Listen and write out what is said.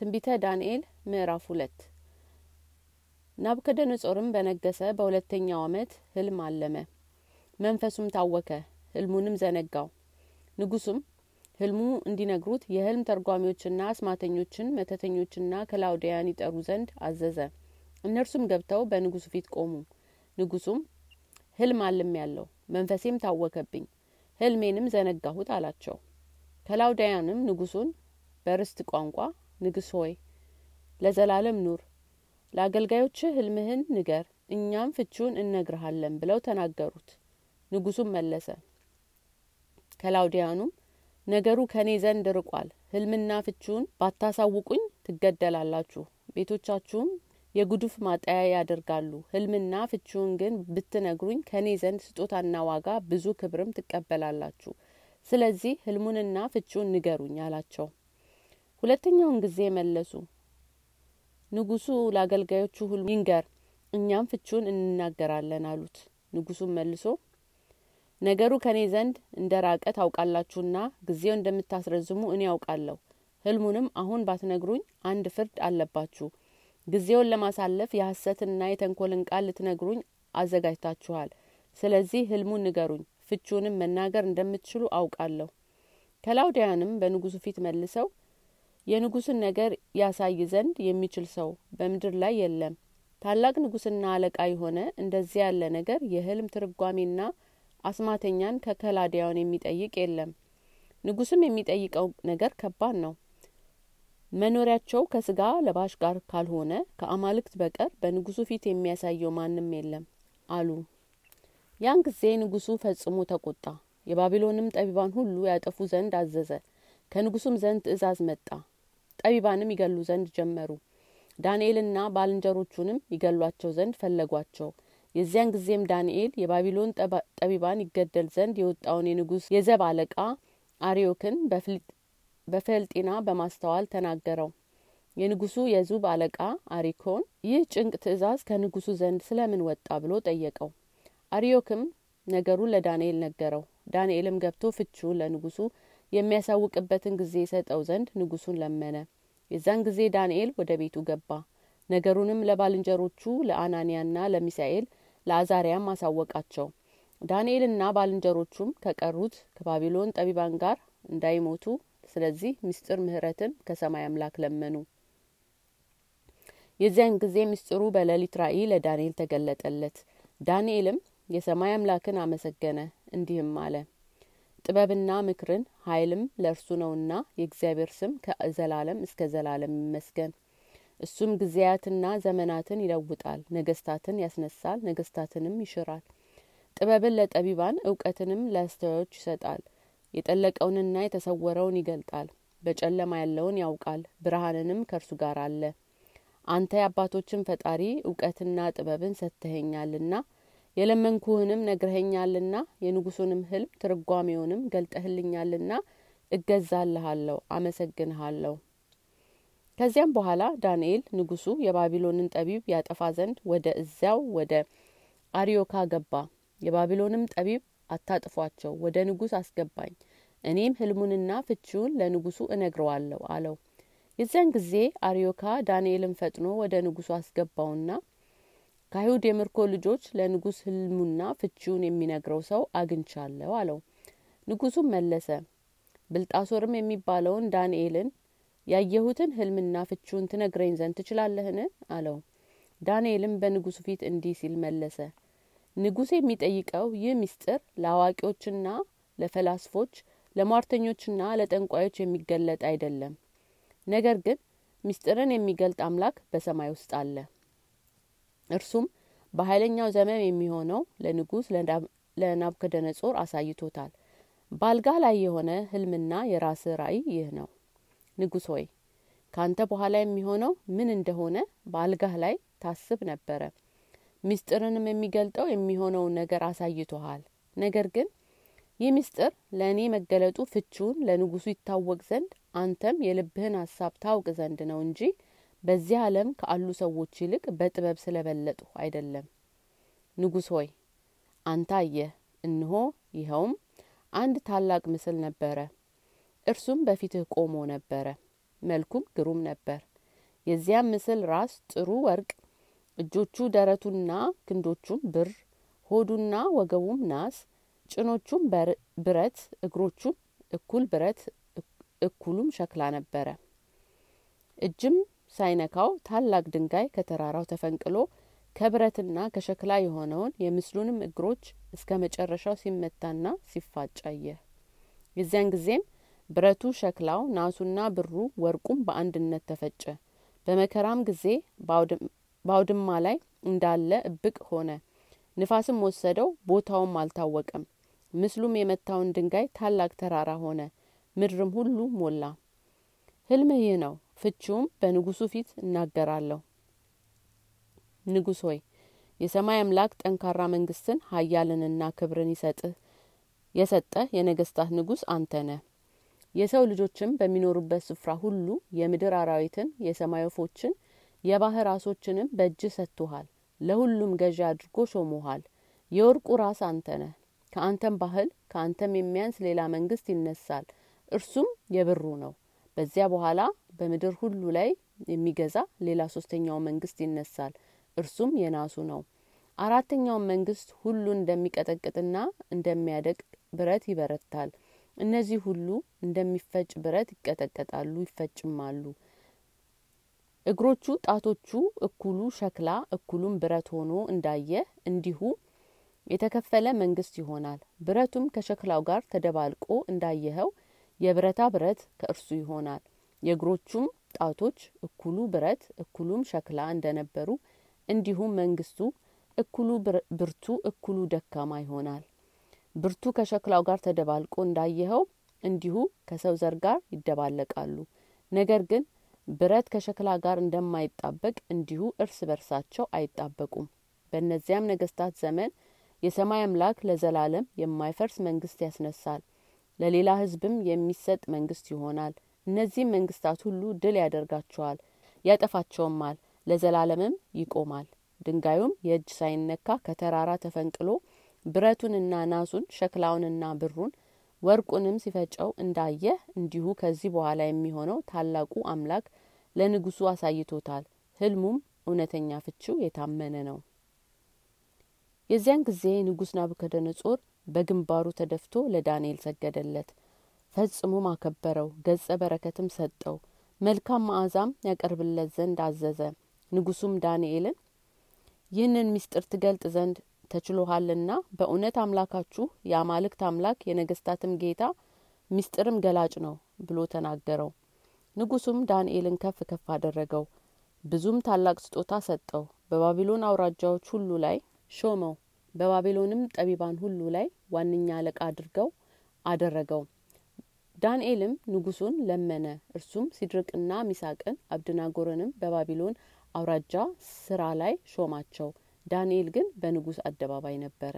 ትንቢተ ዳንኤል ምዕራፍ ሁለት ናቡከደነጾርም በነገሰ በሁለተኛው ዓመት ህልም አለመ። መንፈሱም ታወከ፣ ህልሙንም ዘነጋው። ንጉሱም ህልሙ እንዲነግሩት የህልም ተርጓሚዎችና አስማተኞችን፣ መተተኞችና ከላውዲያን ይጠሩ ዘንድ አዘዘ። እነርሱም ገብተው በንጉሱ ፊት ቆሙ። ንጉሱም ህልም አልም ያለው መንፈሴም ታወከብኝ፣ ህልሜንም ዘነጋሁት አላቸው። ከላውዳያንም ንጉሱን በርስት ቋንቋ ንግስ ሆይ ለዘላለም ኑር፣ ለአገልጋዮችህ ህልምህን ንገር፣ እኛም ፍቹን እነግርሃለን ብለው ተናገሩት። ንጉሱም መለሰ። ከላውዲያኑም ነገሩ ከእኔ ዘንድ ርቋል፣ ህልምና ፍቹን ባታሳውቁኝ ትገደላላችሁ፣ ቤቶቻችሁም የጉዱፍ ማጠያ ያደርጋሉ። ህልምና ፍቹን ግን ብትነግሩኝ ከእኔ ዘንድ ስጦታና ዋጋ ብዙ ክብርም ትቀበላላችሁ። ስለዚህ ህልሙንና ፍቹን ንገሩኝ አላቸው። ሁለተኛውን ጊዜ መለሱ። ንጉሱ ለአገልጋዮቹ ሁሉ ይንገር፣ እኛም ፍቹን እንናገራለን አሉት። ንጉሱም መልሶ ነገሩ ከእኔ ዘንድ እንደ ራቀ ታውቃላችሁና ጊዜው እንደምታስረዝሙ እኔ ያውቃለሁ። ህልሙንም አሁን ባትነግሩኝ አንድ ፍርድ አለባችሁ። ጊዜውን ለማሳለፍ የሐሰትና የተንኮልን ቃል ልትነግሩኝ አዘጋጅታችኋል። ስለዚህ ህልሙን ንገሩኝ፣ ፍቹንም መናገር እንደምትችሉ አውቃለሁ። ከላውዲያንም በንጉሱ ፊት መልሰው የንጉስን ነገር ያሳይ ዘንድ የሚችል ሰው በምድር ላይ የለም። ታላቅ ንጉስና አለቃ የሆነ እንደዚህ ያለ ነገር የህልም ትርጓሜና አስማተኛን ከከላዲያውን የሚጠይቅ የለም። ንጉስም የሚጠይቀው ነገር ከባድ ነው። መኖሪያቸው ከስጋ ለባሽ ጋር ካልሆነ ከአማልክት በቀር በንጉሱ ፊት የሚያሳየው ማንም የለም አሉ። ያን ጊዜ ንጉሱ ፈጽሞ ተቆጣ። የባቢሎንም ጠቢባን ሁሉ ያጠፉ ዘንድ አዘዘ። ከንጉሱም ዘንድ ትእዛዝ መጣ። ጠቢባንም ይገሉ ዘንድ ጀመሩ። ዳንኤልና ባልንጀሮቹንም ይገሏቸው ዘንድ ፈለጓቸው። የዚያን ጊዜም ዳንኤል የባቢሎን ጠቢባን ይገደል ዘንድ የወጣውን የንጉስ የዘብ አለቃ አሪዮክን በፈልጢና በማስተዋል ተናገረው። የንጉሱ የዙብ አለቃ አሪኮን ይህ ጭንቅ ትእዛዝ ከንጉሱ ዘንድ ስለምን ወጣ ብሎ ጠየቀው። አሪዮክም ነገሩን ለዳንኤል ነገረው። ዳንኤልም ገብቶ ፍቺውን ለንጉሱ የሚያሳውቅበትን ጊዜ የሰጠው ዘንድ ንጉሱን ለመነ። የዛን ጊዜ ዳንኤል ወደ ቤቱ ገባ። ነገሩንም ለባልንጀሮቹ ለአናንያና ለሚሳኤል ለአዛሪያም አሳወቃቸው። ዳንኤልና ባልንጀሮቹም ከቀሩት ከባቢሎን ጠቢባን ጋር እንዳይሞቱ ስለዚህ ምስጢር ምሕረትን ከሰማይ አምላክ ለመኑ። የዚያን ጊዜ ምስጢሩ በሌሊት ራእይ ለዳንኤል ተገለጠለት። ዳንኤልም የሰማይ አምላክን አመሰገነ፣ እንዲህም አለ ጥበብና ምክርን ኃይልም ለእርሱ ነውና የእግዚአብሔር ስም ከዘላለም እስከ ዘላለም ይመስገን። እሱም ጊዜያትና ዘመናትን ይለውጣል፣ ነገስታትን ያስነሳል፣ ነገስታትንም ይሽራል። ጥበብን ለጠቢባን እውቀትንም ለአስተዋዮች ይሰጣል። የጠለቀውንና የተሰወረውን ይገልጣል። በጨለማ ያለውን ያውቃል፣ ብርሃንንም ከእርሱ ጋር አለ። አንተ የአባቶችን ፈጣሪ እውቀትና ጥበብን ሰጥተኸኛልና የለመንኩህንም ነግረኸኛልና የንጉሱንም ህልም ትርጓሜውንም ገልጠህልኛልና እገዛልሃለሁ፣ አመሰግንሃለሁ። ከዚያም በኋላ ዳንኤል ንጉሱ የባቢሎንን ጠቢብ ያጠፋ ዘንድ ወደ እዚያው ወደ አሪዮካ ገባ። የባቢሎንም ጠቢብ አታጥፏቸው፣ ወደ ንጉስ አስገባኝ፣ እኔም ህልሙንና ፍቺውን ለንጉሱ እነግረዋለሁ አለው። የዚያን ጊዜ አሪዮካ ዳንኤልን ፈጥኖ ወደ ንጉሱ አስገባውና ከአይሁድ የምርኮ ልጆች ለንጉስ ህልሙና ፍቺውን የሚነግረው ሰው አግኝቻለሁ አለው። ንጉሱም መለሰ፣ ብልጣሶርም የሚባለውን ዳንኤልን ያየሁትን ህልምና ፍቺውን ትነግረኝ ዘንድ ትችላለህን? አለው። ዳንኤልም በንጉሱ ፊት እንዲህ ሲል መለሰ፣ ንጉስ የሚጠይቀው ይህ ምስጢር ለአዋቂዎችና ለፈላስፎች ለሟርተኞችና ለጠንቋዮች የሚገለጥ አይደለም። ነገር ግን ምስጢርን የሚገልጥ አምላክ በሰማይ ውስጥ አለ። እርሱም በኃይለኛው ዘመን የሚሆነው ለንጉስ ለናቡከደነጾር አሳይቶታል። በአልጋ ላይ የሆነ ህልምና የራስ ራእይ ይህ ነው። ንጉስ ሆይ ካንተ በኋላ የሚሆነው ምን እንደሆነ በአልጋህ ላይ ታስብ ነበረ። ምስጢርንም የሚገልጠው የሚሆነውን ነገር አሳይቶሃል። ነገር ግን ይህ ምስጢር ለእኔ መገለጡ ፍቺውን ለንጉሱ ይታወቅ ዘንድ አንተም የልብህን ሀሳብ ታውቅ ዘንድ ነው እንጂ በዚህ ዓለም ካሉ ሰዎች ይልቅ በጥበብ ስለበለጡ አይደለም። ንጉስ ሆይ አንተ አየህ፣ እንሆ ይኸውም አንድ ታላቅ ምስል ነበረ። እርሱም በፊትህ ቆሞ ነበረ። መልኩም ግሩም ነበር። የዚያም ምስል ራስ ጥሩ ወርቅ፣ እጆቹ ደረቱና ክንዶቹም ብር፣ ሆዱና ወገቡም ናስ፣ ጭኖቹም ብረት፣ እግሮቹም እኩል ብረት እኩሉም ሸክላ ነበረ። እጅም ሳይነካው ታላቅ ድንጋይ ከተራራው ተፈንቅሎ ከብረትና ከሸክላ የሆነውን የምስሉንም እግሮች እስከ መጨረሻው ሲመታና ሲፋጭ አየ። የዚያን ጊዜም ብረቱ፣ ሸክላው፣ ናሱና ብሩ ወርቁም በአንድነት ተፈጨ። በመከራም ጊዜ በአውድማ ላይ እንዳለ እብቅ ሆነ። ንፋስም ወሰደው፣ ቦታውም አልታወቀም። ምስሉም የመታውን ድንጋይ ታላቅ ተራራ ሆነ፣ ምድርም ሁሉ ሞላ። ህልም ይህ ነው። ፍቺውም በንጉሱ ፊት እናገራለሁ። ንጉስ ሆይ የሰማይ አምላክ ጠንካራ መንግስትን ኃያልንና ክብርን ይሰጥህ የሰጠ የነገስታት ንጉስ አንተ ነህ። የሰው ልጆችም በሚኖሩበት ስፍራ ሁሉ የምድር አራዊትን፣ የሰማይ ወፎችን፣ የባህር አሶችንም በእጅ ሰጥቶሃል። ለሁሉም ገዢ አድርጎ ሾሞሃል። የወርቁ ራስ አንተ ነህ። ከአንተም ባህል ከአንተም የሚያንስ ሌላ መንግስት ይነሳል፣ እርሱም የብሩ ነው። በዚያ በኋላ በምድር ሁሉ ላይ የሚገዛ ሌላ ሶስተኛው መንግስት ይነሳል፣ እርሱም የናሱ ነው። አራተኛውን መንግስት ሁሉን እንደሚቀጠቅጥና እንደሚያደቅ ብረት ይበረታል። እነዚህ ሁሉ እንደሚፈጭ ብረት ይቀጠቀጣሉ፣ ይፈጭማሉ። እግሮቹ ጣቶቹ እኩሉ ሸክላ እኩሉም ብረት ሆኖ እንዳየ እንዲሁ የተከፈለ መንግስት ይሆናል። ብረቱም ከሸክላው ጋር ተደባልቆ እንዳየኸው የብረታ ብረት ከእርሱ ይሆናል። የእግሮቹም ጣቶች እኩሉ ብረት እኩሉም ሸክላ እንደነበሩ እንዲሁም መንግስቱ እኩሉ ብርቱ እኩሉ ደካማ ይሆናል። ብርቱ ከሸክላው ጋር ተደባልቆ እንዳየኸው እንዲሁ ከሰው ዘር ጋር ይደባለቃሉ። ነገር ግን ብረት ከሸክላ ጋር እንደማይጣበቅ እንዲሁ እርስ በርሳቸው አይጣበቁም። በእነዚያም ነገስታት ዘመን የሰማይ አምላክ ለዘላለም የማይፈርስ መንግስት ያስነሳል። ለሌላ ህዝብም የሚሰጥ መንግስት ይሆናል። እነዚህም መንግስታት ሁሉ ድል ያደርጋቸዋል፣ ያጠፋቸውማል፣ ለዘላለምም ይቆማል። ድንጋዩም የእጅ ሳይነካ ከተራራ ተፈንቅሎ ብረቱንና ናሱን ሸክላውንና ብሩን ወርቁንም ሲፈጨው እንዳየ እንዲሁ ከዚህ በኋላ የሚሆነው ታላቁ አምላክ ለንጉሱ አሳይቶታል። ህልሙም እውነተኛ ፍቺው የታመነ ነው። የዚያን ጊዜ ንጉስ ናቡከደነጾር በግንባሩ ተደፍቶ ለዳንኤል ሰገደለት፣ ፈጽሞም አከበረው፣ ገጸ በረከትም ሰጠው፣ መልካም መዓዛም ያቀርብለት ዘንድ አዘዘ። ንጉሱም ዳንኤልን ይህንን ምስጢር ትገልጥ ዘንድ ተችሎሃልና በእውነት አምላካችሁ የአማልክት አምላክ የነገስታትም ጌታ ምስጢርም ገላጭ ነው ብሎ ተናገረው። ንጉሱም ዳንኤልን ከፍ ከፍ አደረገው፣ ብዙም ታላቅ ስጦታ ሰጠው። በባቢሎን አውራጃዎች ሁሉ ላይ ሾመው። በባቢሎንም ጠቢባን ሁሉ ላይ ዋነኛ አለቃ አድርገው አደረገው። ዳንኤልም ንጉሱን ለመነ። እርሱም ሲድርቅና ሚሳቅን አብድናጎርንም በባቢሎን አውራጃ ስራ ላይ ሾማቸው። ዳንኤል ግን በንጉስ አደባባይ ነበረ።